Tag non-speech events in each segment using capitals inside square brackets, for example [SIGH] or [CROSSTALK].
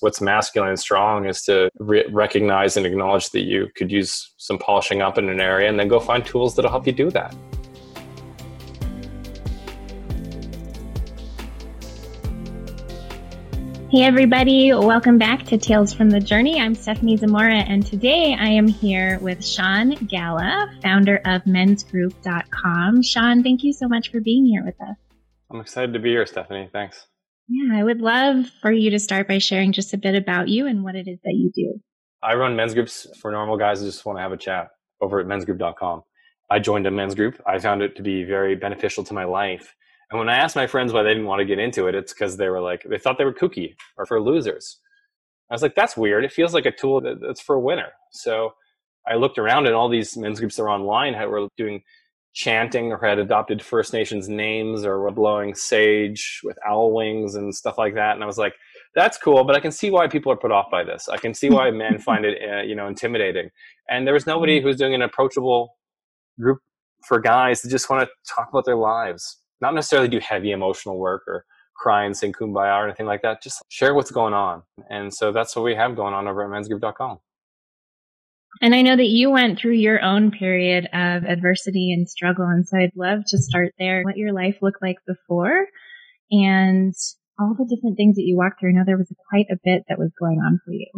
what's masculine and strong is to re- recognize and acknowledge that you could use some polishing up in an area and then go find tools that'll help you do that. Hey, everybody, welcome back to Tales from the Journey. I'm Stephanie Zamora, and today I am here with Sean Gala, founder of mensgroup.com. Sean, thank you so much for being here with us. I'm excited to be here, Stephanie. Thanks. Yeah, I would love for you to start by sharing just a bit about you and what it is that you do. I run men's groups for normal guys who just want to have a chat over at mensgroup.com. I joined a men's group. I found it to be very beneficial to my life and when I asked my friends why they didn't want to get into it, it's because they were like, they thought they were kooky or for losers. I was like, that's weird. It feels like a tool that's for a winner. So I looked around and all these men's groups that were online were doing chanting or had adopted First Nations names or were blowing sage with owl wings and stuff like that. And I was like, that's cool, but I can see why people are put off by this. I can see why men [LAUGHS] find it, uh, you know, intimidating. And there was nobody mm-hmm. who's doing an approachable group for guys that just want to talk about their lives not necessarily do heavy emotional work or cry and sing kumbaya or anything like that. Just share what's going on. And so that's what we have going on over at mensgroup.com. And I know that you went through your own period of adversity and struggle. And so I'd love to start there, what your life looked like before and all the different things that you walked through. I know there was quite a bit that was going on for you.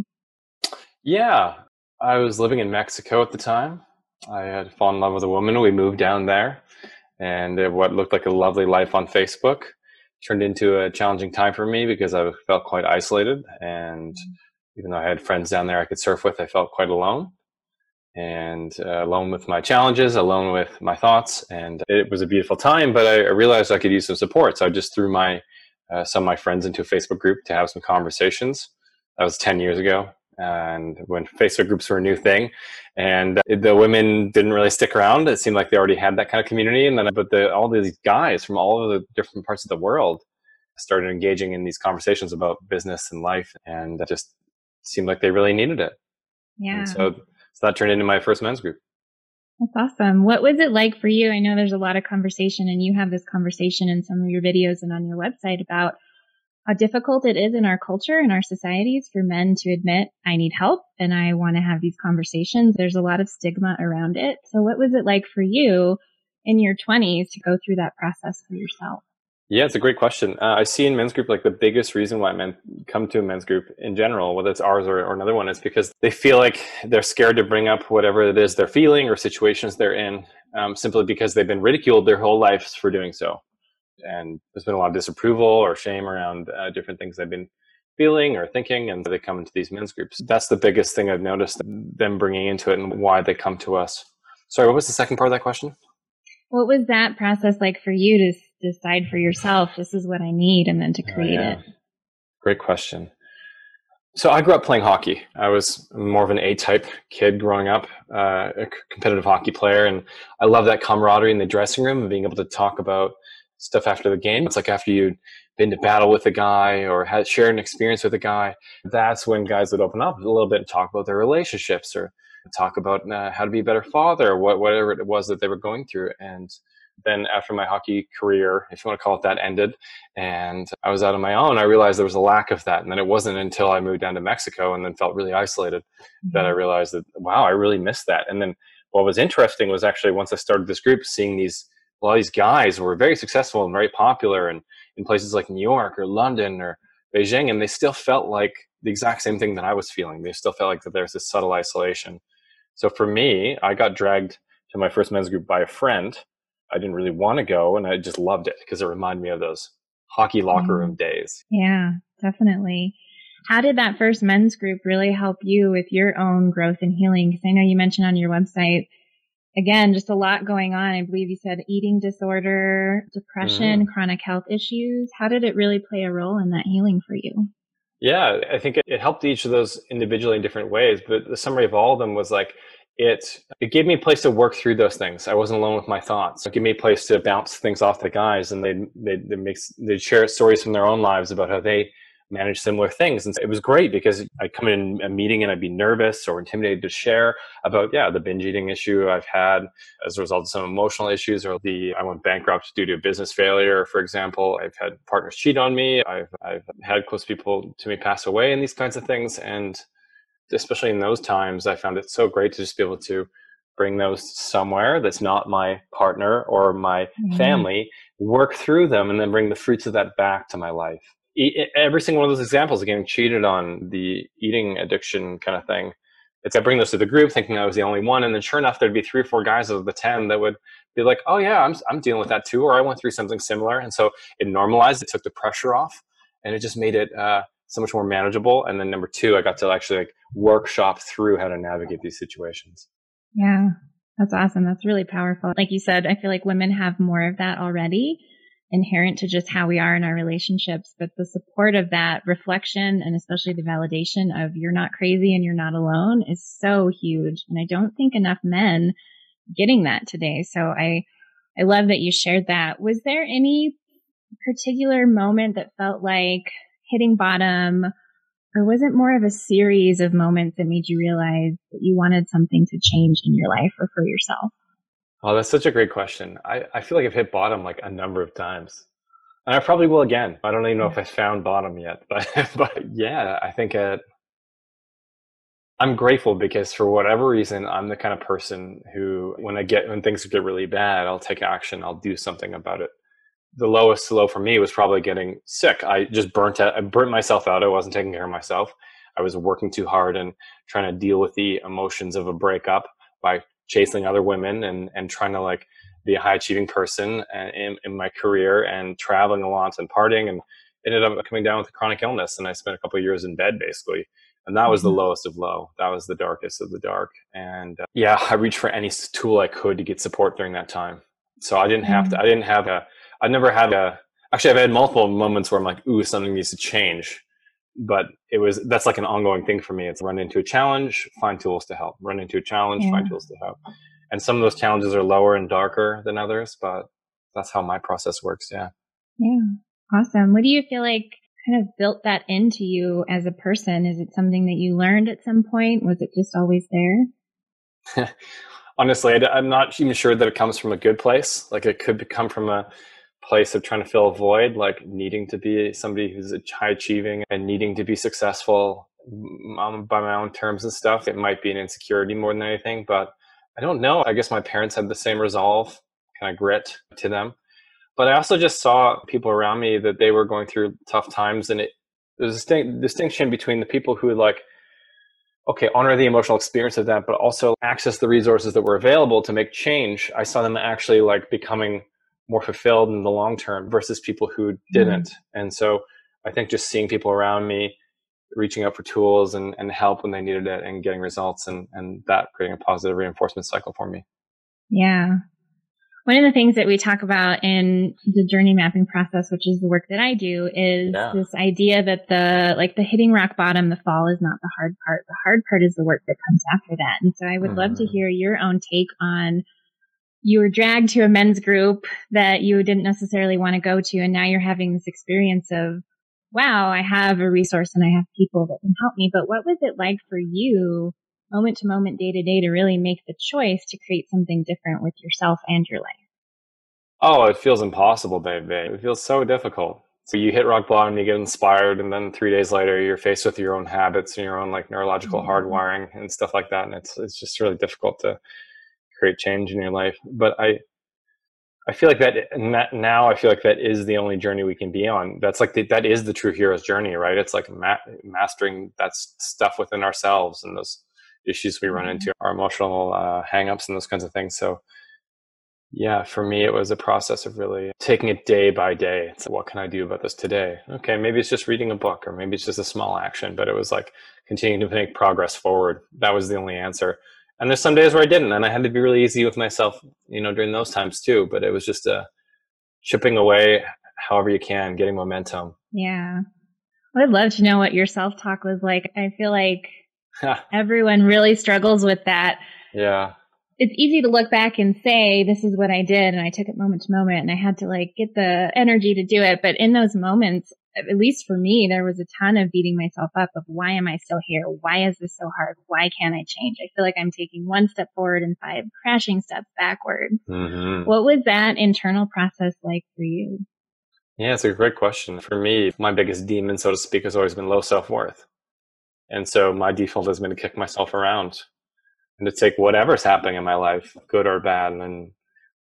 Yeah. I was living in Mexico at the time. I had fallen in love with a woman. We moved down there and what looked like a lovely life on Facebook turned into a challenging time for me because I felt quite isolated. And even though I had friends down there I could surf with, I felt quite alone and uh, alone with my challenges, alone with my thoughts. And it was a beautiful time, but I, I realized I could use some support. So I just threw my uh, some of my friends into a Facebook group to have some conversations. That was 10 years ago and when Facebook groups were a new thing, and the women didn't really stick around. It seemed like they already had that kind of community, and then but the, all these guys from all over the different parts of the world started engaging in these conversations about business and life, and it just seemed like they really needed it. Yeah. And so, so that turned into my first men's group. That's awesome. What was it like for you? I know there's a lot of conversation, and you have this conversation in some of your videos and on your website about how difficult it is in our culture and our societies for men to admit, I need help and I want to have these conversations. There's a lot of stigma around it. So what was it like for you in your 20s to go through that process for yourself? Yeah, it's a great question. Uh, I see in men's group like the biggest reason why men come to a men's group in general, whether it's ours or, or another one, is because they feel like they're scared to bring up whatever it is they're feeling or situations they're in, um, simply because they've been ridiculed their whole lives for doing so. And there's been a lot of disapproval or shame around uh, different things they've been feeling or thinking and they come into these men's groups. That's the biggest thing i've noticed them bringing into it and why they come to us. Sorry what was the second part of that question? What was that process like for you to decide for yourself this is what i need and then to oh, create oh, yeah. it great question so I grew up playing hockey. I was more of an A-type kid growing up, uh, a competitive hockey player, and I love that camaraderie in the dressing room and being able to talk about stuff after the game. It's like after you'd been to battle with a guy or had shared an experience with a guy, that's when guys would open up a little bit and talk about their relationships or talk about uh, how to be a better father or what, whatever it was that they were going through. And then after my hockey career, if you want to call it that, ended, and I was out on my own, I realized there was a lack of that. And then it wasn't until I moved down to Mexico and then felt really isolated mm-hmm. that I mm-hmm. realized that, wow, I really missed that. And then what was interesting was actually once I started this group, seeing these a lot of these guys were very successful and very popular and in places like New York or London or Beijing, and they still felt like the exact same thing that I was feeling. They still felt like that there's this subtle isolation. So for me, I got dragged to my first men's group by a friend. I didn't really want to go, and I just loved it because it reminded me of those hockey locker room days. Yeah, definitely. How did that first men's group really help you with your own growth and healing? Because I know you mentioned on your website again, just a lot going on. I believe you said eating disorder, depression, mm. chronic health issues. How did it really play a role in that healing for you? Yeah, I think it, it helped each of those individually in different ways. But the summary of all of them was like, it it gave me a place to work through those things. I wasn't alone with my thoughts. It gave me a place to bounce things off the guys, and they they they they share stories from their own lives about how they manage similar things. And it was great because I'd come in a meeting and I'd be nervous or intimidated to share about, yeah, the binge eating issue I've had as a result of some emotional issues or the, I went bankrupt due to a business failure, for example. I've had partners cheat on me. I've, I've had close people to me pass away and these kinds of things. And especially in those times, I found it so great to just be able to bring those somewhere that's not my partner or my mm-hmm. family, work through them, and then bring the fruits of that back to my life. every single one of those examples of getting cheated on, the eating addiction kind of thing, it's I bring those to the group thinking I was the only one, and then sure enough, there'd be three or four guys out of the ten that would be like, "Oh yeah, I'm I'm dealing with that too," or I went through something similar, and so it normalized. It took the pressure off, and it just made it uh, so much more manageable. And then number two, I got to actually like workshop through how to navigate these situations. Yeah, that's awesome. That's really powerful. Like you said, I feel like women have more of that already inherent to just how we are in our relationships, but the support of that reflection and especially the validation of you're not crazy and you're not alone is so huge. And I don't think enough men getting that today. So I, I love that you shared that. Was there any particular moment that felt like hitting bottom or was it more of a series of moments that made you realize that you wanted something to change in your life or for yourself? Oh, that's such a great question. I, I feel like I've hit bottom like a number of times. And I probably will again. I don't even know if I found bottom yet, [LAUGHS] but but yeah, I think it, I'm grateful because for whatever reason, I'm the kind of person who, when I get when things get really bad, I'll take action. I'll do something about it the lowest low for me was probably getting sick. I just burnt out, I burnt myself out. I wasn't taking care of myself. I was working too hard and trying to deal with the emotions of a breakup by chasing other women and, and trying to like be a high achieving person in, in my career and traveling a lot and partying and ended up coming down with a chronic illness. And I spent a couple of years in bed basically. And that was the mm-hmm. lowest of low. That was the darkest of the dark. And uh, yeah, I reached for any tool I could to get support during that time. So I didn't have to, mm-hmm. I didn't have a, I've never had a actually I've had multiple moments where I'm like, ooh, something needs to change. But it was that's like an ongoing thing for me. It's run into a challenge, find tools to help. Run into a challenge, yeah. find tools to help. And some of those challenges are lower and darker than others, but that's how my process works. Yeah. Yeah. Awesome. What do you feel like kind of built that into you as a person? Is it something that you learned at some point? Was it just always there? [LAUGHS] Honestly, I'm not even sure that it comes from a good place. Like it could come from a place of trying to fill a void, like needing to be somebody who's high achieving and needing to be successful um, by my own terms and stuff. It might be an insecurity more than anything, but I don't know. I guess my parents had the same resolve, kind of grit to them. But I also just saw people around me that they were going through tough times, and it there's a distinction between the people who like okay, honor the emotional experience of that, but also access the resources that were available to make change. I saw them actually like becoming more fulfilled in the long term versus people who didn't. Mm-hmm. And so I think just seeing people around me reaching out for tools and, and help when they needed it and getting results and, and that creating a positive reinforcement cycle for me. Yeah. One of the things that we talk about in the journey mapping process, which is the work that I do, is yeah. this idea that the, like the hitting rock bottom, the fall is not the hard part. The hard part is the work that comes after that. And so I would mm-hmm. love to mm-hmm. hear your own take on you were dragged to a men's group that you didn't necessarily want to go to. And now you're having this experience of, wow, I have a resource and I have people that can help me. But what was it like for you, moment to moment, day to day, to really make the choice to create something different with yourself and your life? Oh, it feels impossible, baby. It feels so difficult. So you hit rock bottom, you get inspired, and then three days later, you're faced with your own habits and your own like neurological mm-hmm. hardwiring and stuff like that. And it's it's just really difficult to create change in your life. But I, I feel like that, that now I feel like that is the only journey we can be on. That's like the, that is the true hero's journey, right? It's like ma- mastering that stuff within ourselves and those issues we run into, mm-hmm. our emotional uh, hangups and those kinds of things. So, yeah, for me, it was a process of really taking it day by day. It's like, what can I do about this today? Okay, maybe it's just reading a book, or maybe it's just a small action, but it was like continuing to make progress forward. That was the only answer and there's some days where I didn't, and I had to be really easy with myself, you know, during those times too. But it was just a uh, chipping away, however you can, getting momentum. Yeah, I'd love to know what your self talk was like. I feel like [LAUGHS] everyone really struggles with that. Yeah. It's easy to look back and say, this is what I did, and I took it moment to moment, and I had to like get the energy to do it. But in those moments, at least for me, there was a ton of beating myself up of why am I still here? Why is this so hard? Why can't I change? I feel like I'm taking one step forward and five crashing steps backward. Mm-hmm. What was that internal process like for you? Yeah, it's a great question. For me, my biggest demon, so to speak, has always been low self worth. And so my default has been to kick myself around and to take whatever's happening in my life, good or bad, and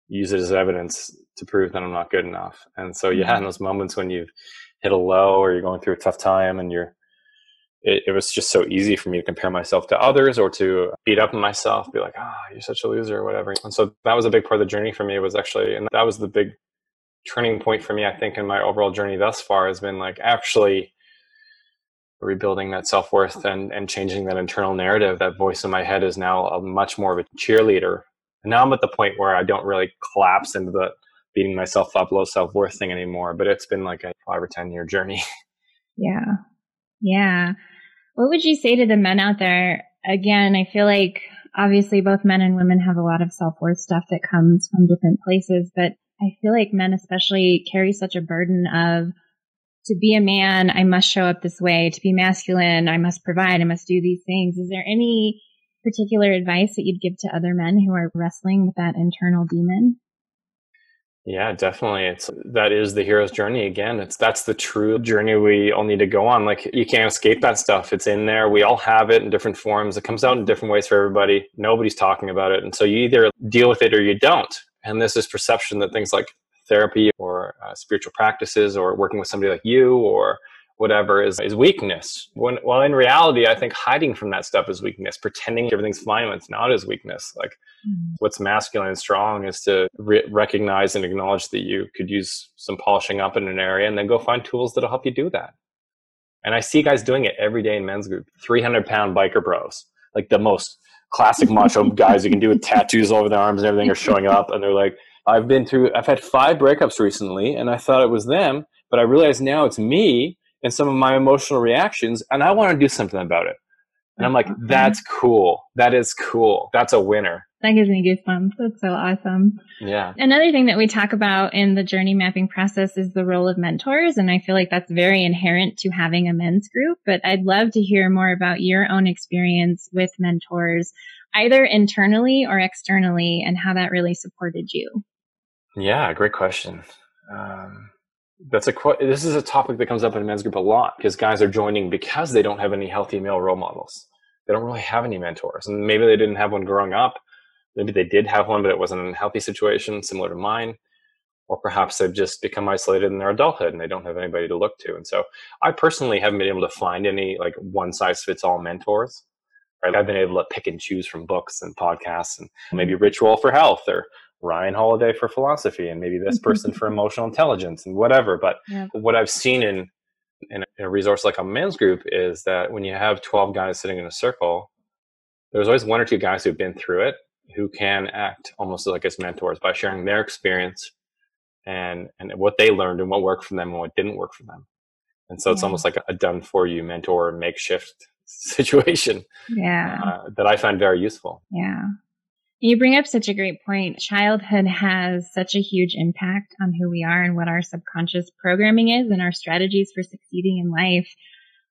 use it as evidence to prove that I'm not good enough. And so, yeah, in mm-hmm. those moments when you've hit a low or you're going through a tough time and you're, it, it was just so easy for me to compare myself to others or to beat up on myself, be like, ah, oh, you're such a loser or whatever. And so that was a big part of the journey for me was actually, and that was the big turning point for me, I think, in my overall journey thus far has been like actually rebuilding that self worth and, and changing that internal narrative. That voice in my head is now a much more of a cheerleader. And now I'm at the point where I don't really collapse into the beating myself up, low self worth thing anymore. But it's been like a five or 10 year journey. [LAUGHS] Yeah. Yeah. What would you say to the men out there? Again, I feel like obviously both men and women have a lot of self worth stuff that comes from different places, but I feel like men especially carry such a burden of to be a man, I must show up this way. To be masculine, I must provide, I must do these things. Is there any particular advice that you'd give to other men who are wrestling with that internal demon? Yeah, definitely. It's that is the hero's journey again. It's that's the true journey we all need to go on. Like you can't escape that stuff. It's in there. We all have it in different forms. It comes out in different ways for everybody. Nobody's talking about it. And so you either deal with it or you don't. And this is perception that things like therapy or uh, spiritual practices or working with somebody like you or whatever is, is weakness. When, well, in reality, I think hiding from that stuff is weakness. Pretending everything's fine when it's not is weakness. Like mm-hmm. what's masculine and strong is to re- recognize and acknowledge that you could use some polishing up in an area and then go find tools that'll help you do that. And I see guys doing it every day in men's group. 300 pound biker bros, like the most classic macho [LAUGHS] guys you can do with tattoos all over their arms and everything are showing up and they're like i've been through i've had five breakups recently and i thought it was them but i realize now it's me and some of my emotional reactions and i want to do something about it and i'm like that's cool that is cool that's a winner that gives me goosebumps. That's so awesome. Yeah. Another thing that we talk about in the journey mapping process is the role of mentors. And I feel like that's very inherent to having a men's group, but I'd love to hear more about your own experience with mentors, either internally or externally, and how that really supported you. Yeah, great question. Um, that's a this is a topic that comes up in men's group a lot because guys are joining because they don't have any healthy male role models. They don't really have any mentors, and maybe they didn't have one growing up maybe they did have one, but it wasn't a healthy situation similar to mine. Or perhaps they've just become isolated in their adulthood and they don't have anybody to look to. And so I personally haven't been able to find any like one size fits all mentors. Right? I've been able to pick and choose from books and podcasts and maybe Rich Roll for health or Ryan Holiday for philosophy and maybe this person [LAUGHS] for emotional intelligence and whatever. But yeah. what I've seen in, in a resource like a men's group is that when you have 12 guys sitting in a circle, there's always one or two guys who've been through it who can act almost like as mentors by sharing their experience and and what they learned and what worked for them and what didn't work for them. And so it's almost like a done for you mentor makeshift [LAUGHS] situation. Yeah. Uh, that I find very useful. Yeah. You bring up such a great point. Childhood has such a huge impact on who we are and what our subconscious programming is and our strategies for succeeding in life.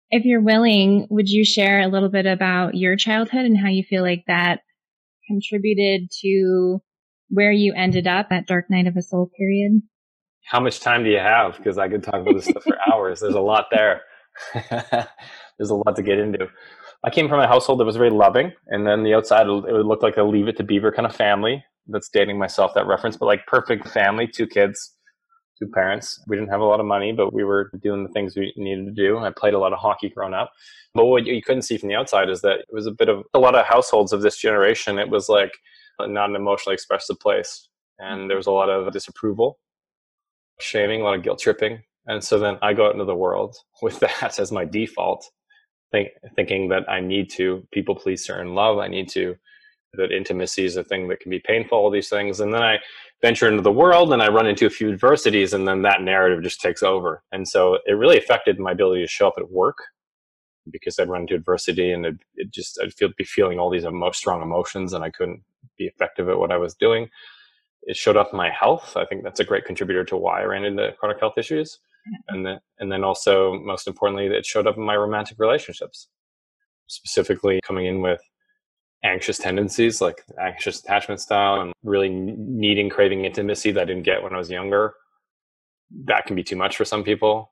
If you're willing, would you share a little bit about your childhood and how you feel like that contributed to where you ended up at Dark Night of a Soul period? How much time do you have? Because I could talk about this stuff for hours. There's a lot there. [LAUGHS] There's a lot to get into. I came from a household that was very loving, and then the outside it would look like a Leave It to Beaver kind of family. That's dating myself that reference, but like perfect family, two kids, two parents. We didn't have a lot of money, but we were doing the things we needed to do. I played a lot of hockey growing up. But what you couldn't see from the outside is that it was a bit of a lot of households of this generation. It was like not an emotionally expressive place. And there was a lot of disapproval, shaming, a lot of guilt tripping. And so then I go out into the world with [LAUGHS] that as my default, think, thinking that I need to people please certain love. I need to, that intimacy is a thing that can be painful, all these things. And then I venture into the world and I run into a few adversities and then that narrative just takes over. And so it really affected my ability to show up at work because I'd run into adversity and it, it just I'd feel be feeling all these emo- strong emotions and I couldn't be effective at what I was doing. It showed up in my health. I think that's a great contributor to why I ran into chronic health issues. And then and then also most importantly, it showed up in my romantic relationships, specifically coming in with anxious tendencies like anxious attachment style and really needing craving intimacy that I didn't get when I was younger. That can be too much for some people.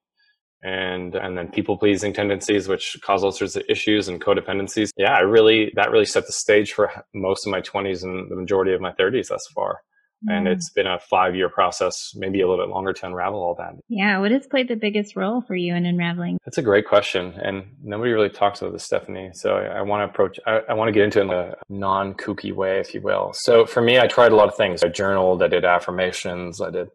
And and then people pleasing tendencies which cause all sorts of issues and codependencies. Yeah i really that really set the stage for most of my 20s and the majority of my 30s thus far mm. and it's been a five year process maybe a little bit longer to unravel all that yeah what has played the biggest role for you in unraveling that's a great question and nobody really talks about this stephanie so i, I want to approach I, I want to get into it in a non-kooky way if you will so for me i tried a lot of things i journaled i did affirmations i did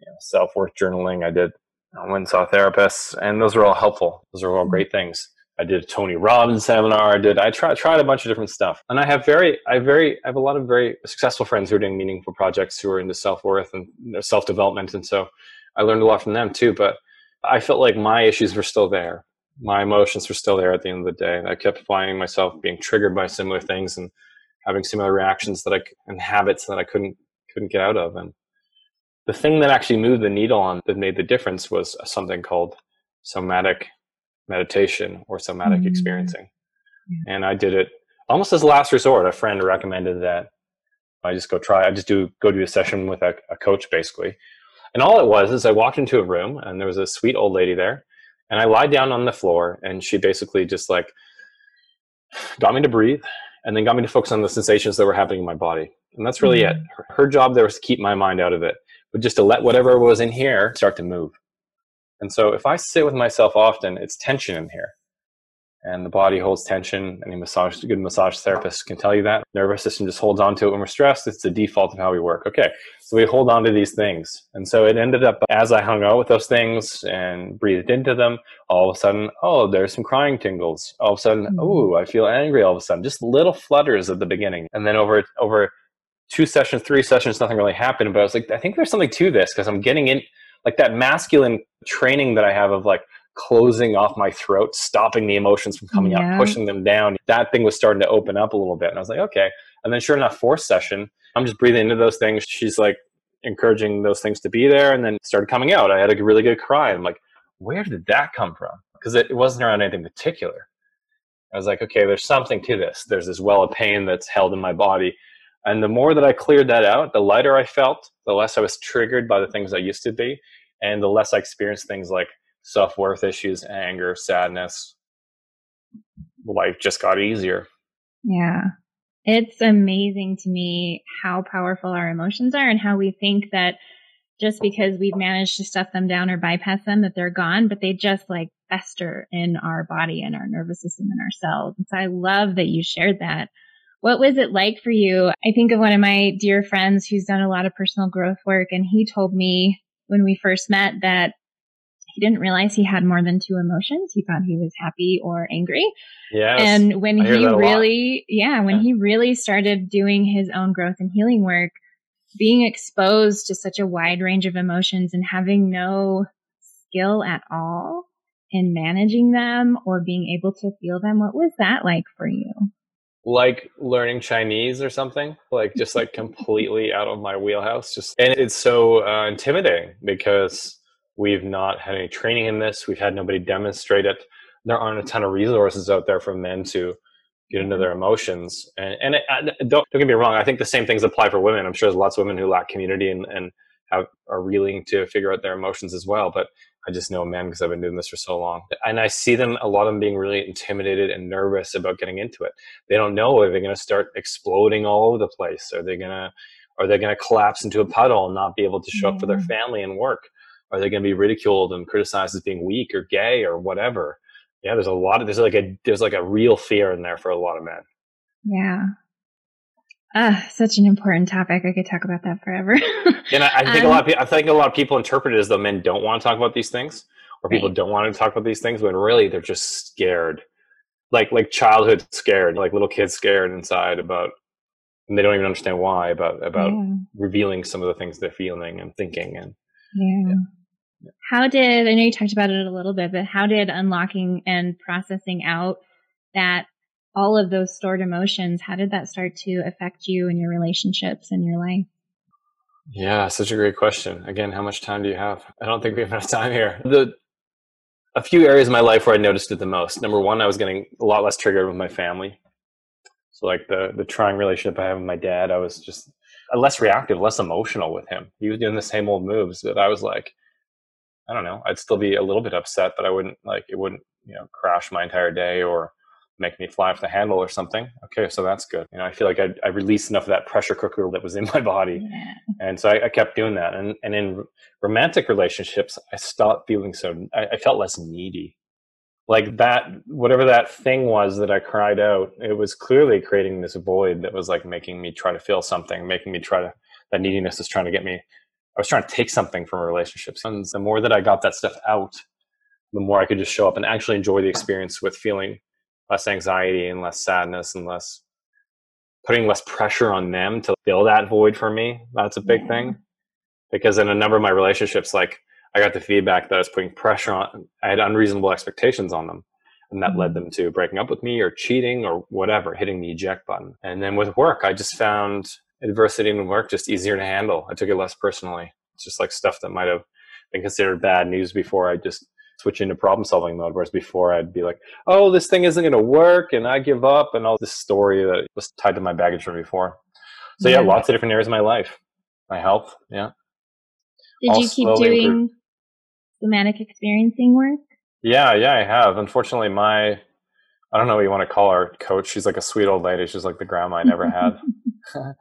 you know, self-worth journaling i did I went and saw therapists, and those were all helpful. Those are all mm-hmm. great things. I did a Tony Robbins seminar. I did. I tried tried a bunch of different stuff, and I have very, I very, I have a lot of very successful friends who are doing meaningful projects who are into self worth and self development, and so I learned a lot from them too. But I felt like my issues were still there. My emotions were still there at the end of the day. I kept finding myself being triggered by similar things and having similar reactions that I and habits that I couldn't couldn't get out of. And the thing that actually moved the needle on that made the difference was something called somatic meditation or somatic mm-hmm. experiencing. And I did it almost as a last resort. A friend recommended that I just go try. I just do go do a session with a, a coach basically. And all it was is I walked into a room and there was a sweet old lady there, and I lied down on the floor and she basically just like got me to breathe and then got me to focus on the sensations that were happening in my body. And that's really mm-hmm. it. Her, her job there was to keep my mind out of it but just to let whatever was in here start to move. And so if I sit with myself often, it's tension in here. And the body holds tension. Any massage, good massage therapist can tell you that. Nervous system just holds on to it when we're stressed. It's the default of how we work. Okay, so we hold on to these things. And so it ended up as I hung out with those things and breathed into them, all of a sudden, oh, there's some crying tingles. All of a sudden, oh, I feel angry all of a sudden. Just little flutters at the beginning. And then over over two sessions, three sessions, nothing really happened. But I was like, I think there's something to this because I'm getting in like that masculine training that I have of like closing off my throat, stopping the emotions from coming yeah. out, pushing them down. That thing was starting to open up a little bit. And I was like, okay. And then sure enough, fourth session, I'm just breathing into those things. She's like encouraging those things to be there and then started coming out. I had a really good cry. I'm like, where did that come from? Because it, it wasn't around anything particular. I was like, okay, there's something to this. There's this well of pain that's held in my body and the more that I cleared that out, the lighter I felt, the less I was triggered by the things I used to be, and the less I experienced things like self worth issues, anger, sadness. Life just got easier. Yeah. It's amazing to me how powerful our emotions are and how we think that just because we've managed to stuff them down or bypass them that they're gone, but they just like fester in our body and our nervous system and our cells. And so I love that you shared that. What was it like for you? I think of one of my dear friends who's done a lot of personal growth work, and he told me when we first met that he didn't realize he had more than two emotions. He thought he was happy or angry. Yeah. And when he really, yeah, when yeah. he really started doing his own growth and healing work, being exposed to such a wide range of emotions and having no skill at all in managing them or being able to feel them, what was that like for you? Like learning Chinese or something, like just like [LAUGHS] completely out of my wheelhouse. Just and it's so uh, intimidating because we've not had any training in this. We've had nobody demonstrate it. There aren't a ton of resources out there for men to get into their emotions. And, and it, don't, don't get me wrong. I think the same things apply for women. I'm sure there's lots of women who lack community and, and have, are reeling to figure out their emotions as well. But I just know men because I've been doing this for so long. And I see them, a lot of them being really intimidated and nervous about getting into it. They don't know if they're going to start exploding all over the place. Are they going to, are they going to collapse into a puddle and not be able to show up for their mm. family and work? Are they going to be ridiculed and criticized as being weak or gay or whatever? Yeah, there's a lot of, there's like a, there's like a real fear in there for a lot of men. Yeah. Uh, such an important topic. I could talk about that forever. [LAUGHS] and I, I think um, a lot of people, I think a lot of people interpret it as though men don't want to talk about these things, or people right. don't want to talk about these things, when really they're just scared, like like childhood scared, like little kids scared inside about, and they don't even understand why about about yeah. revealing some of the things they're feeling and thinking and. Yeah. yeah. How did I know you talked about it a little bit, but how did unlocking and processing out that all of those stored emotions, how did that start to affect you and your relationships and your life? Yeah, such a great question. Again, how much time do you have? I don't think we have enough time here. The a few areas in my life where I noticed it the most. Number one, I was getting a lot less triggered with my family. So like the the trying relationship I have with my dad, I was just uh, less reactive, less emotional with him. He was doing the same old moves that I was like, I don't know, I'd still be a little bit upset, but I wouldn't like it wouldn't you know crash my entire day or make me fly off the handle or something. Okay, so that's good. You know, I feel like I, I released enough of that pressure cooker that was in my [LAUGHS] body, yeah. and so I, I, kept doing that. And and in romantic relationships, I stopped feeling so. I, I, felt less needy. Like that, whatever that thing was that I cried out, it was clearly creating this void that was like making me try to feel something, making me try to. That neediness is trying to get me. I was trying to take something from a relationship. And the more that I got that stuff out, the more I could just show up and actually enjoy the experience with feeling less anxiety and less sadness and less putting less pressure on them to fill that void for me. That's a big yeah. thing. Because in a number of my relationships, like I got the feedback that I was putting pressure on, I had unreasonable expectations on them. And that mm-hmm. led them to breaking up with me or cheating or whatever, hitting the eject button. And then with work, I just found adversity in work just easier to handle. I took it less personally. It's just like stuff that might have been considered bad news before. I just switch into problem solving mode. Whereas before I'd be like, oh, this thing isn't going to work and I give up and all this story that was tied to my baggage from before. So yeah, yeah lots of different areas of my life. My health, yeah. Did all you keep doing improved. somatic experiencing work? Yeah, yeah, I have. Unfortunately, my I don't know what you want to call our coach. She's like a sweet old lady. She's like the grandma I never had. [LAUGHS] [LAUGHS]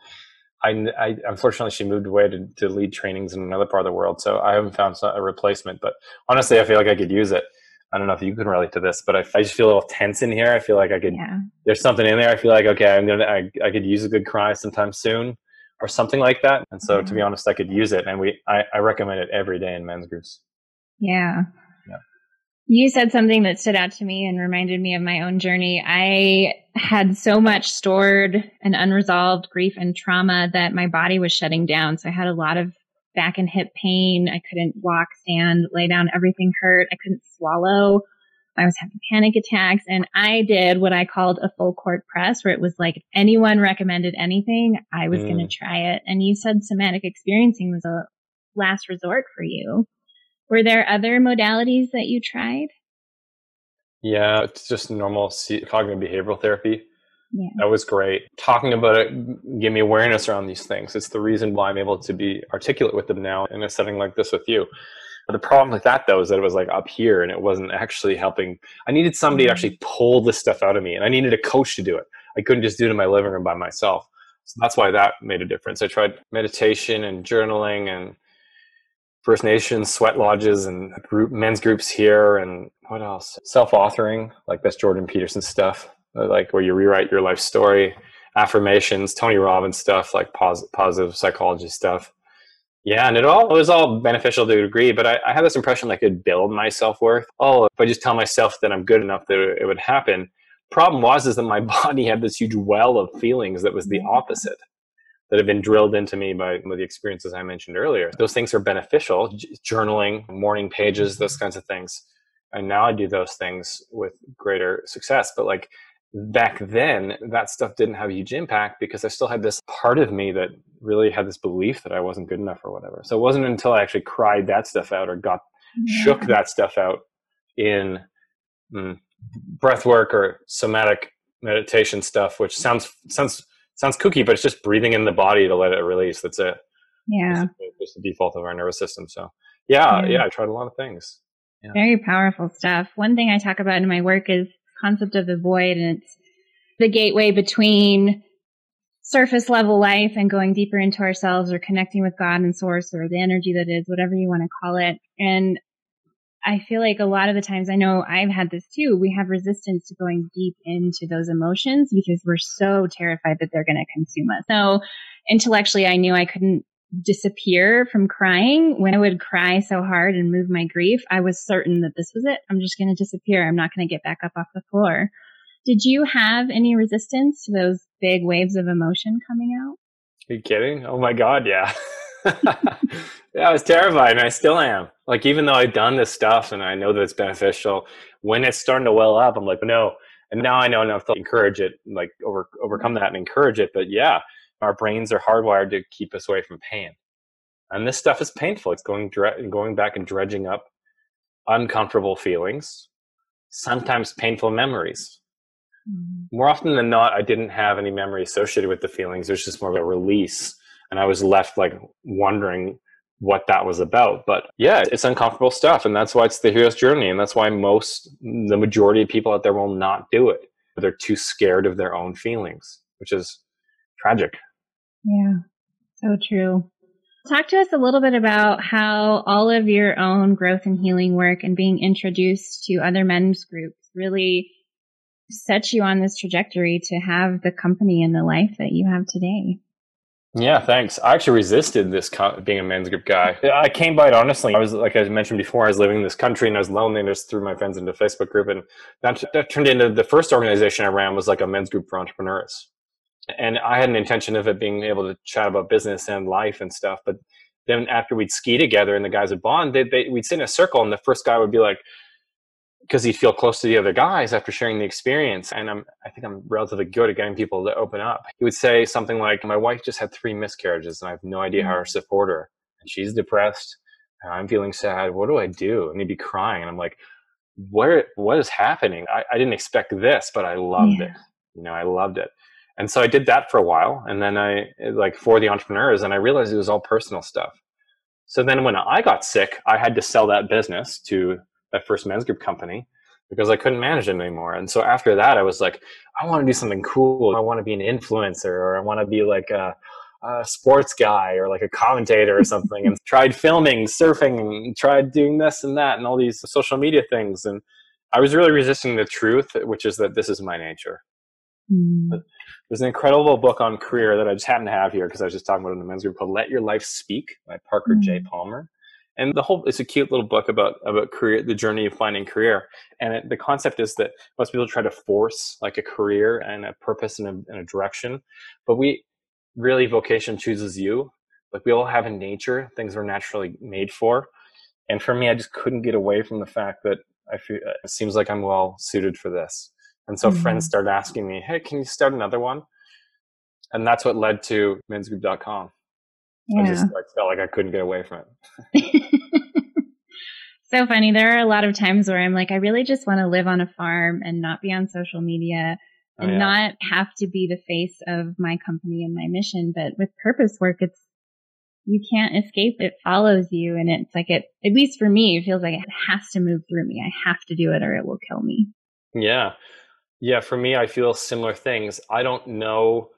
I, I, unfortunately she moved away to, to lead trainings in another part of the world, so I haven't found a replacement. But honestly, I feel like I could use it. I don't know if you can relate to this, but I, I just feel a little tense in here. I feel like I could. Yeah. There's something in there. I feel like okay, I'm gonna. I, I could use a good cry sometime soon, or something like that. And so, to be mm-hmm. honest, I could use it, and we. I, I recommend it every day in men's groups. Yeah. You said something that stood out to me and reminded me of my own journey. I had so much stored and unresolved grief and trauma that my body was shutting down. So I had a lot of back and hip pain. I couldn't walk, stand, lay down. Everything hurt. I couldn't swallow. I was having panic attacks and I did what I called a full court press where it was like if anyone recommended anything, I was mm. going to try it. And you said somatic experiencing was a last resort for you. Were there other modalities that you tried? Yeah, it's just normal cognitive behavioral therapy. Yeah. That was great. Talking about it gave me awareness around these things. It's the reason why I'm able to be articulate with them now in a setting like this with you. But the problem with that though is that it was like up here and it wasn't actually helping. I needed somebody mm-hmm. to actually pull this stuff out of me and I needed a coach to do it. I couldn't just do it in my living room by myself. So that's why that made a difference. I tried meditation and journaling and First Nations sweat lodges and group men's groups here, and what else? Self-authoring, like that's Jordan Peterson stuff, uh, like where you rewrite your life story. Affirmations, Tony Robbins stuff, like pos- positive psychology stuff. Yeah, and it all it was all beneficial to a degree, but I, I had this impression I could build my self worth. Oh, if I just tell myself that I'm good enough, that it would happen. Problem was is that my [LAUGHS] body had this huge well of feelings that was the opposite that have been drilled into me by the experiences I mentioned earlier. Those things are beneficial, journaling, morning pages, those kinds of things. And now I do those things with greater success. But like back then, that stuff didn't have a huge impact because I still had this part of me that really had this belief that I wasn't good enough or whatever. So it wasn't until I actually cried that stuff out or got yeah. shook [LAUGHS] that stuff out in mm, breath work or somatic meditation stuff, which sounds sounds sounds kooky, but it's just breathing in the body to let it release. That's it. Yeah. It's just the default of our nervous system. So yeah, yeah, yeah I tried a lot of things. Yeah. Very powerful stuff. One thing I talk about in my work is concept of the void and it's the gateway between surface level life and going deeper into ourselves or connecting with God and source or the energy that is, whatever you want to call it. And I feel like a lot of the times, I know I've had this too, we have resistance to going deep into those emotions because we're so terrified that they're going to consume us. So intellectually, I knew I couldn't disappear from crying. When I would cry so hard and move my grief, I was certain that this was it. I'm just going to disappear. I'm not going to get back up off the floor. Did you have any resistance to those big waves of emotion coming out? Are you kidding? Oh my God, yeah. [LAUGHS] [LAUGHS] yeah, I was terrified, and I still am. Like, even though I've done this stuff and I know that it's beneficial, when it's starting to well up, I'm like, no. And now I know enough to encourage it, like over overcome that and encourage it. But yeah, our brains are hardwired to keep us away from pain. And this stuff is painful. It's going dre- going back and dredging up uncomfortable feelings, sometimes painful memories. Mm-hmm. More often than not, I didn't have any memory associated with the feelings. It was just more of a release. And I was left like wondering what that was about. But yeah, it's uncomfortable stuff. And that's why it's the hero's journey. And that's why most, the majority of people out there will not do it. They're too scared of their own feelings, which is tragic. Yeah, so true. Talk to us a little bit about how all of your own growth and healing work and being introduced to other men's groups really set you on this trajectory to have the company and the life that you have today. Yeah, thanks. I actually resisted this being a men's group guy. I came by it honestly. I was, like I mentioned before, I was living in this country and I was lonely and just threw my friends into Facebook group. And that, that turned into the first organization I ran was like a men's group for entrepreneurs. And I had an intention of it being able to chat about business and life and stuff. But then after we'd ski together and the guys would bond, they, they, we'd sit in a circle and the first guy would be like, because he'd feel close to the other guys after sharing the experience. And I'm, I think I'm relatively good at getting people to open up. He would say something like, My wife just had three miscarriages and I have no idea how to mm. support her. And she's depressed. And I'm feeling sad. What do I do? And he'd be crying. And I'm like, Where, what is happening? I, I didn't expect this, but I loved yeah. it. You know, I loved it. And so I did that for a while. And then I, like, for the entrepreneurs, and I realized it was all personal stuff. So then when I got sick, I had to sell that business to that first men's group company because I couldn't manage it anymore. And so after that, I was like, I want to do something cool. I want to be an influencer or I want to be like a, a sports guy or like a commentator or [LAUGHS] something and tried filming, surfing, and tried doing this and that and all these social media things. And I was really resisting the truth, which is that this is my nature. Mm. There's an incredible book on career that I just happen to have here because I was just talking about it in the men's group called Let Your Life Speak by Parker mm. J. Palmer and the whole it's a cute little book about about career the journey of finding career. And it, the concept is that most people try to force like a career and a purpose and a, and a direction. But we really vocation chooses you. Like we all have in nature things we're naturally made for. And for me i just couldn't get away from the fact that i feel it seems like i'm well suited for this. And so mm-hmm. friends started asking me hey can you start another one? And that's what led to mensgroup.com yeah. I just like felt like I couldn't get away from it. [LAUGHS] so funny. There are a lot of times where I'm like, I really just want to live on a farm and not be on social media oh, and oh, yeah. not have to be the face of my company and my mission. But with purpose work, it's you can't escape. It follows you, and it's like it. At least for me, it feels like it has to move through me. I have to do it, or it will kill me. Yeah, yeah. For me, I feel similar things. I don't know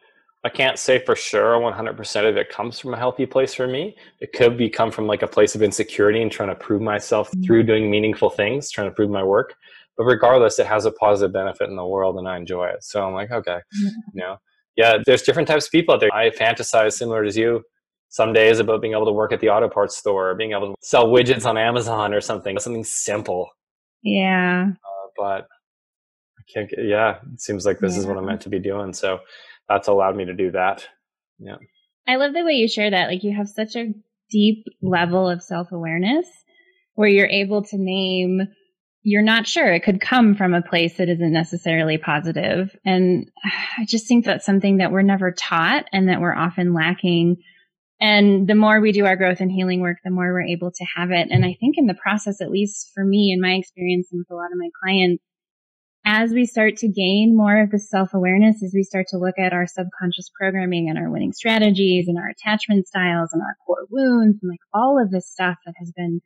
I can't say for sure 100% of it comes from a healthy place for me. It could be come from like a place of insecurity and trying to prove myself mm-hmm. through doing meaningful things, trying to prove my work. But regardless, it has a positive benefit in the world and I enjoy it. So I'm like, okay, yeah. you know, yeah, there's different types of people out there. I fantasize similar to you some days about being able to work at the auto parts store or being able to sell widgets on Amazon or something, something simple. Yeah. Uh, but I can't, get, yeah, it seems like this yeah. is what I'm meant to be doing. So that's allowed me to do that. Yeah. I love the way you share that. Like you have such a deep level of self awareness where you're able to name you're not sure it could come from a place that isn't necessarily positive and i just think that's something that we're never taught and that we're often lacking and the more we do our growth and healing work the more we're able to have it and i think in the process at least for me in my experience and with a lot of my clients as we start to gain more of the self awareness, as we start to look at our subconscious programming and our winning strategies and our attachment styles and our core wounds and like all of this stuff that has been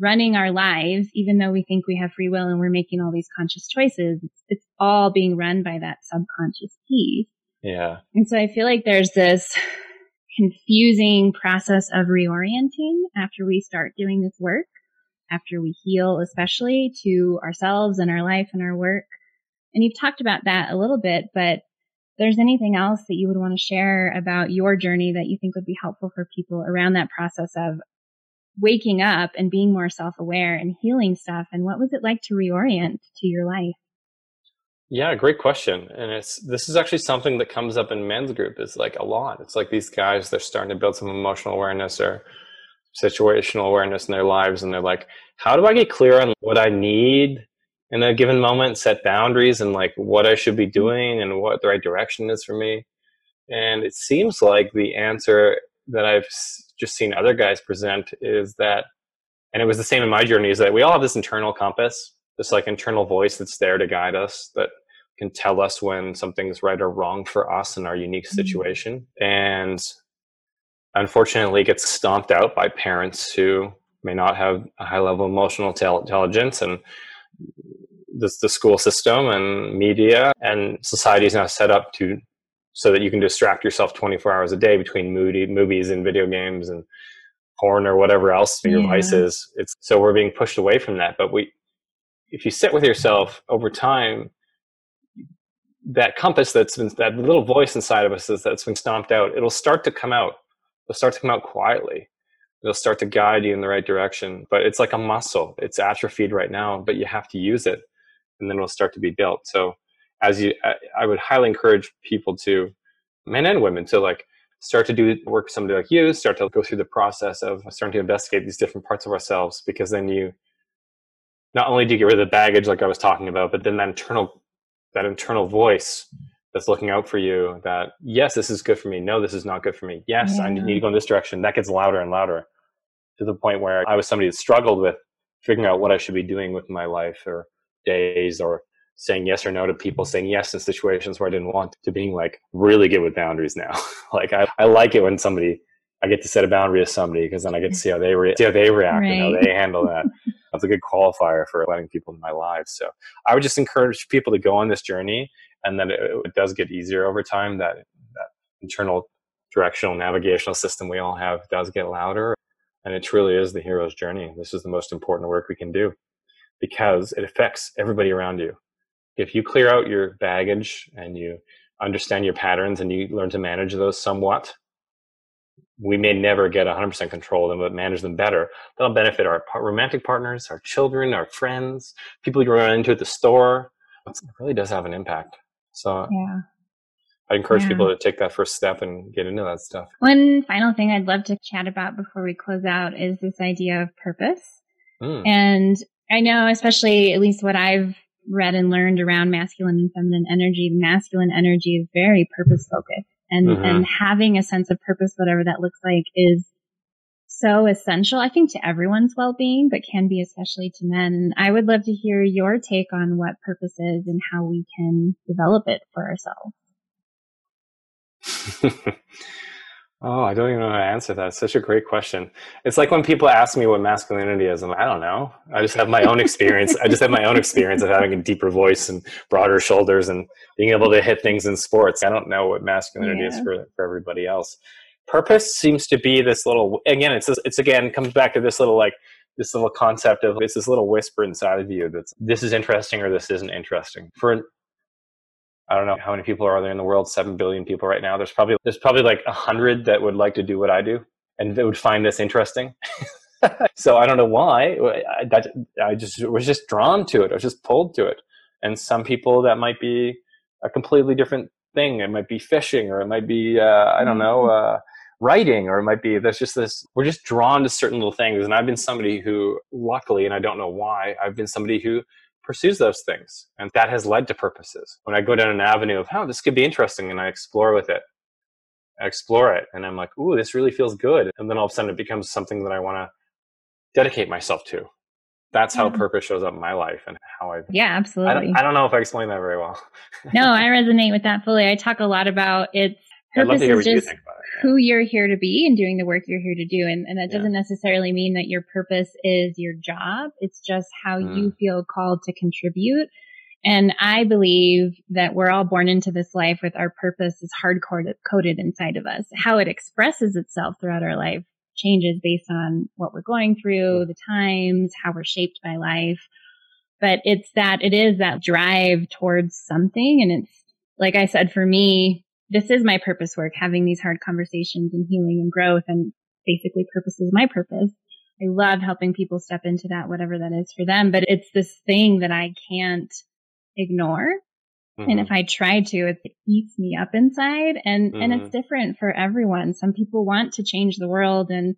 running our lives, even though we think we have free will and we're making all these conscious choices, it's, it's all being run by that subconscious piece. Yeah. And so I feel like there's this confusing process of reorienting after we start doing this work, after we heal, especially to ourselves and our life and our work and you've talked about that a little bit, but there's anything else that you would want to share about your journey that you think would be helpful for people around that process of waking up and being more self-aware and healing stuff? And what was it like to reorient to your life? Yeah great question. And it's this is actually something that comes up in men's group is like a lot. It's like these guys they're starting to build some emotional awareness or situational awareness in their lives. And they're like how do i get clear on what i need in a given moment, set boundaries and like what I should be doing and what the right direction is for me. And it seems like the answer that I've just seen other guys present is that, and it was the same in my journey, is that we all have this internal compass, this like internal voice that's there to guide us that can tell us when something's right or wrong for us in our unique mm-hmm. situation. Mm-hmm. And unfortunately, it gets stomped out by parents who may not have a high level of emotional intelligence and the, the school system and media and society is now set up to so that you can distract yourself 24 hours a day between moody, movies and video games and porn or whatever else your yeah. vice is. It's so we're being pushed away from that. But we, if you sit with yourself over time, that compass that's been that little voice inside of us that's been stomped out, it'll start to come out. It'll start to come out quietly. It'll start to guide you in the right direction. But it's like a muscle. It's atrophied right now, but you have to use it, and then it'll start to be built. So as you i would highly encourage people to men and women to like start to do work with somebody like you start to go through the process of starting to investigate these different parts of ourselves because then you not only do you get rid of the baggage like i was talking about but then that internal that internal voice that's looking out for you that yes this is good for me no this is not good for me yes yeah. i need to go in this direction that gets louder and louder to the point where i was somebody that struggled with figuring out what i should be doing with my life or days or saying yes or no to people, saying yes in situations where I didn't want to being like really good with boundaries now. [LAUGHS] like I, I like it when somebody I get to set a boundary with somebody because then I get to see how they re- see how they react right. and how they handle that. [LAUGHS] That's a good qualifier for letting people in my life. So I would just encourage people to go on this journey, and then it, it does get easier over time. That that internal directional navigational system we all have does get louder, and it truly is the hero's journey. This is the most important work we can do because it affects everybody around you if you clear out your baggage and you understand your patterns and you learn to manage those somewhat, we may never get 100% control of them, but manage them better. That'll benefit our romantic partners, our children, our friends, people you run into at the store. It really does have an impact. So yeah. I encourage yeah. people to take that first step and get into that stuff. One final thing I'd love to chat about before we close out is this idea of purpose. Mm. And I know, especially at least what I've read and learned around masculine and feminine energy, masculine energy is very purpose focused. And, mm-hmm. and having a sense of purpose, whatever that looks like, is so essential, I think, to everyone's well being, but can be especially to men. And I would love to hear your take on what purpose is and how we can develop it for ourselves. [LAUGHS] Oh, I don't even know how to answer that. It's such a great question. It's like when people ask me what masculinity is, I'm like, I don't know. I just have my own experience. I just have my own experience of having a deeper voice and broader shoulders and being able to hit things in sports. I don't know what masculinity yeah. is for, for everybody else. Purpose seems to be this little, again, it's, this, it's again, comes back to this little like, this little concept of it's this little whisper inside of you that's this is interesting or this isn't interesting. For I don't know how many people are there in the world. Seven billion people right now. There's probably there's probably like a hundred that would like to do what I do and they would find this interesting. [LAUGHS] so I don't know why. I, that, I just was just drawn to it. I was just pulled to it. And some people that might be a completely different thing. It might be fishing, or it might be uh, I don't know mm-hmm. uh, writing, or it might be there's just this. We're just drawn to certain little things. And I've been somebody who, luckily, and I don't know why, I've been somebody who pursues those things. And that has led to purposes. When I go down an avenue of, oh, this could be interesting, and I explore with it, I explore it, and I'm like, ooh, this really feels good. And then all of a sudden it becomes something that I want to dedicate myself to. That's how purpose shows up in my life and how I. Yeah, absolutely. I don't, I don't know if I explained that very well. no, I [LAUGHS] resonate with that fully. I talk a lot about it's purpose is just who you're here to be and doing the work you're here to do. And, and that doesn't yeah. necessarily mean that your purpose is your job. It's just how mm. you feel called to contribute. And I believe that we're all born into this life with our purpose is hard coded inside of us. How it expresses itself throughout our life changes based on what we're going through, the times, how we're shaped by life. But it's that it is that drive towards something. And it's like I said, for me, this is my purpose work, having these hard conversations and healing and growth and basically purpose is my purpose. I love helping people step into that, whatever that is for them, but it's this thing that I can't ignore. Mm-hmm. And if mm-hmm. I try to, it eats me up inside and, mm-hmm. and it's mm-hmm. different for everyone. Some people want to change the world and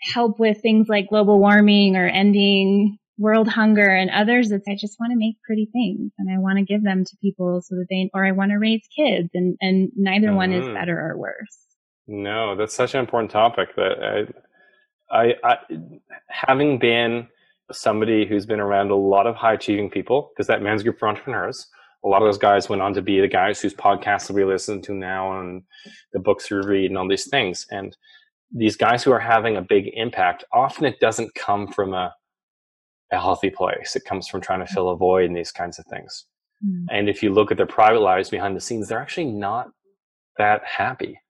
help with things like global warming or ending world hunger and others it's I just want to make pretty things and I want to give them to people so that they or I want to raise kids and and neither mm-hmm. one is mm-hmm. better or worse. No, that's such an important topic that I, I, I having been somebody who's been around a lot of high achieving people, because that men's group for entrepreneurs, a lot of those guys went on to be the guys whose podcasts we listen to now and the books we read and all these things. And these guys who are having a big impact, often it doesn't come from a, a healthy place. It comes from trying to fill a void and these kinds of things. Mm. And if you look at their private lives behind the scenes, they're actually not that happy.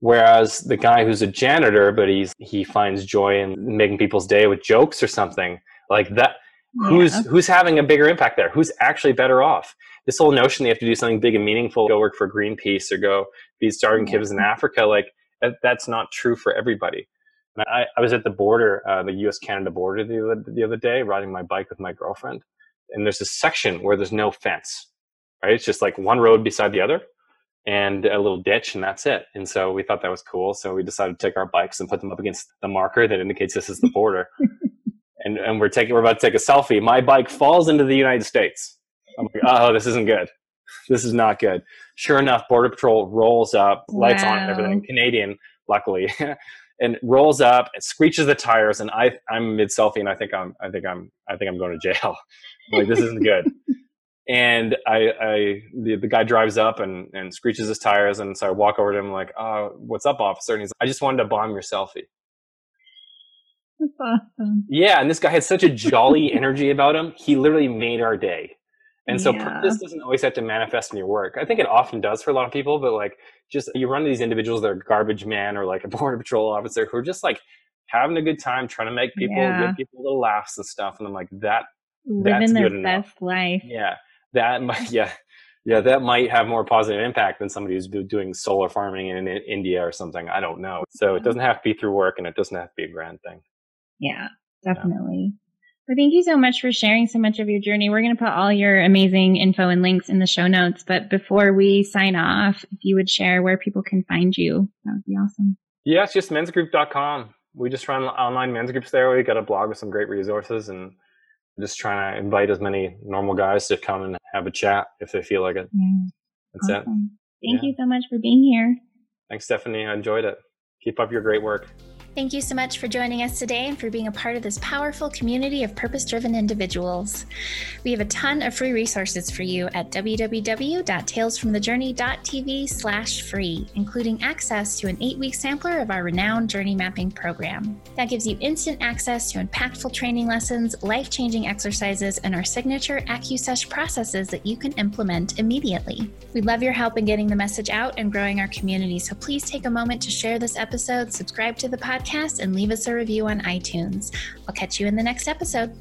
Whereas the guy who's a janitor, but he's he finds joy in making people's day with jokes or something like that. Yeah. Who's who's having a bigger impact there? Who's actually better off? This whole notion they have to do something big and meaningful, go work for Greenpeace or go be starving yeah. kids in Africa, like that, that's not true for everybody. I, I was at the border, uh, the U.S. Canada border the other, the other day, riding my bike with my girlfriend, and there's a section where there's no fence, right? It's just like one road beside the other, and a little ditch, and that's it. And so we thought that was cool. So we decided to take our bikes and put them up against the marker that indicates this is the border. [LAUGHS] and and we're taking we're about to take a selfie. My bike falls into the United States. I'm like, oh, this isn't good. This is not good. Sure enough, Border Patrol rolls up, lights wow. on, everything. Canadian, luckily, [LAUGHS] and rolls up and screeches the tires. And I I'm mid selfie, and I think I'm I think I'm I think I'm going to jail. [LAUGHS] Like this isn't good. and I, I the, the guy drives up and, and screeches his tires and so I walk over to him like, oh, what's up, officer? And he's like, I just wanted to bomb your selfie. That's awesome. Yeah, and this guy had such a jolly [LAUGHS] energy about him. He literally made our day. And so yeah. purpose doesn't always have to manifest in your work. I think it often does for a lot of people, but like just you run into these individuals that are garbage man or like a [LAUGHS] border patrol officer who are just like having a good time, trying to make people yeah. give people little laughs and stuff. And I'm like, that living their best life. Yeah that might [LAUGHS] yeah yeah that might have more positive impact than somebody who's doing solar farming in india or something i don't know so it doesn't have to be through work and it doesn't have to be a grand thing yeah definitely yeah. Well thank you so much for sharing so much of your journey we're going to put all your amazing info and links in the show notes but before we sign off if you would share where people can find you that would be awesome yeah it's just mensgroup.com we just run online men's groups there we got a blog with some great resources and just trying to invite as many normal guys to come and have a chat if they feel like it. Yeah. That's awesome. it. Thank yeah. you so much for being here. Thanks, Stephanie. I enjoyed it. Keep up your great work. Thank you so much for joining us today and for being a part of this powerful community of purpose driven individuals. We have a ton of free resources for you at www.talesfromthejourney.tv slash free, including access to an eight week sampler of our renowned journey mapping program. That gives you instant access to impactful training lessons, life changing exercises, and our signature AccuSesh processes that you can implement immediately. We'd love your help in getting the message out and growing our community, so please take a moment to share this episode, subscribe to the podcast podcast and leave us a review on iTunes. I'll catch you in the next episode.